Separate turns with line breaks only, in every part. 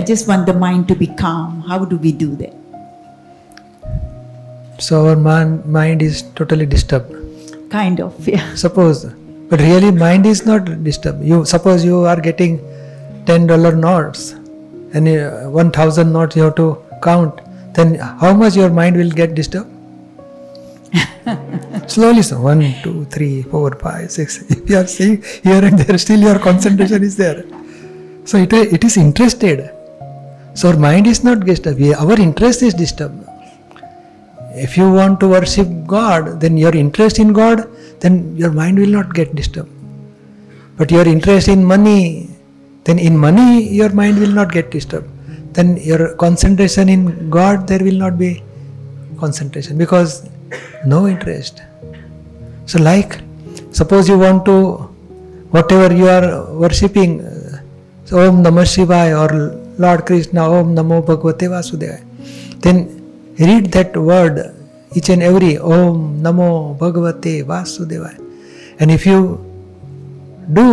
just want the mind to be calm. How do we do that?
So our man, mind is totally disturbed.
Kind of, yeah.
Suppose, but really mind is not disturbed. You suppose you are getting ten dollar notes, and uh, one thousand notes you have to count. Then how much your mind will get disturbed? Slowly, so one, two, three, four, five, six. If you are seeing here and there, still your concentration is there. So it, it is interested. So our mind is not disturbed. Our interest is disturbed. If you want to worship God, then your interest in God, then your mind will not get disturbed. But your interest in money, then in money your mind will not get disturbed. Then your concentration in God, there will not be concentration because no interest. So, like, suppose you want to, whatever you are worshipping, uh, so Om Namah Shivaya or Lord Krishna, Om Namo Bhagavate Vasudevaya, then read that word each and every Om Namo Bhagavate Vasudevaya. And if you do,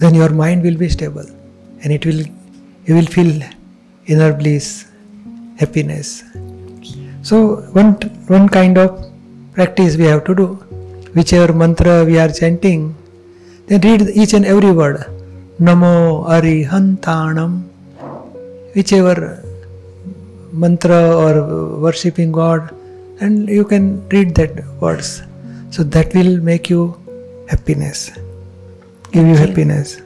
then your mind will be stable and it will, you will feel inner bliss, happiness. So, one, one kind of practice we have to do, whichever mantra we are chanting, then read each and every word. Namo Arihantanam, whichever mantra or worshipping God, and you can read that words. So that will make you happiness, give you happiness.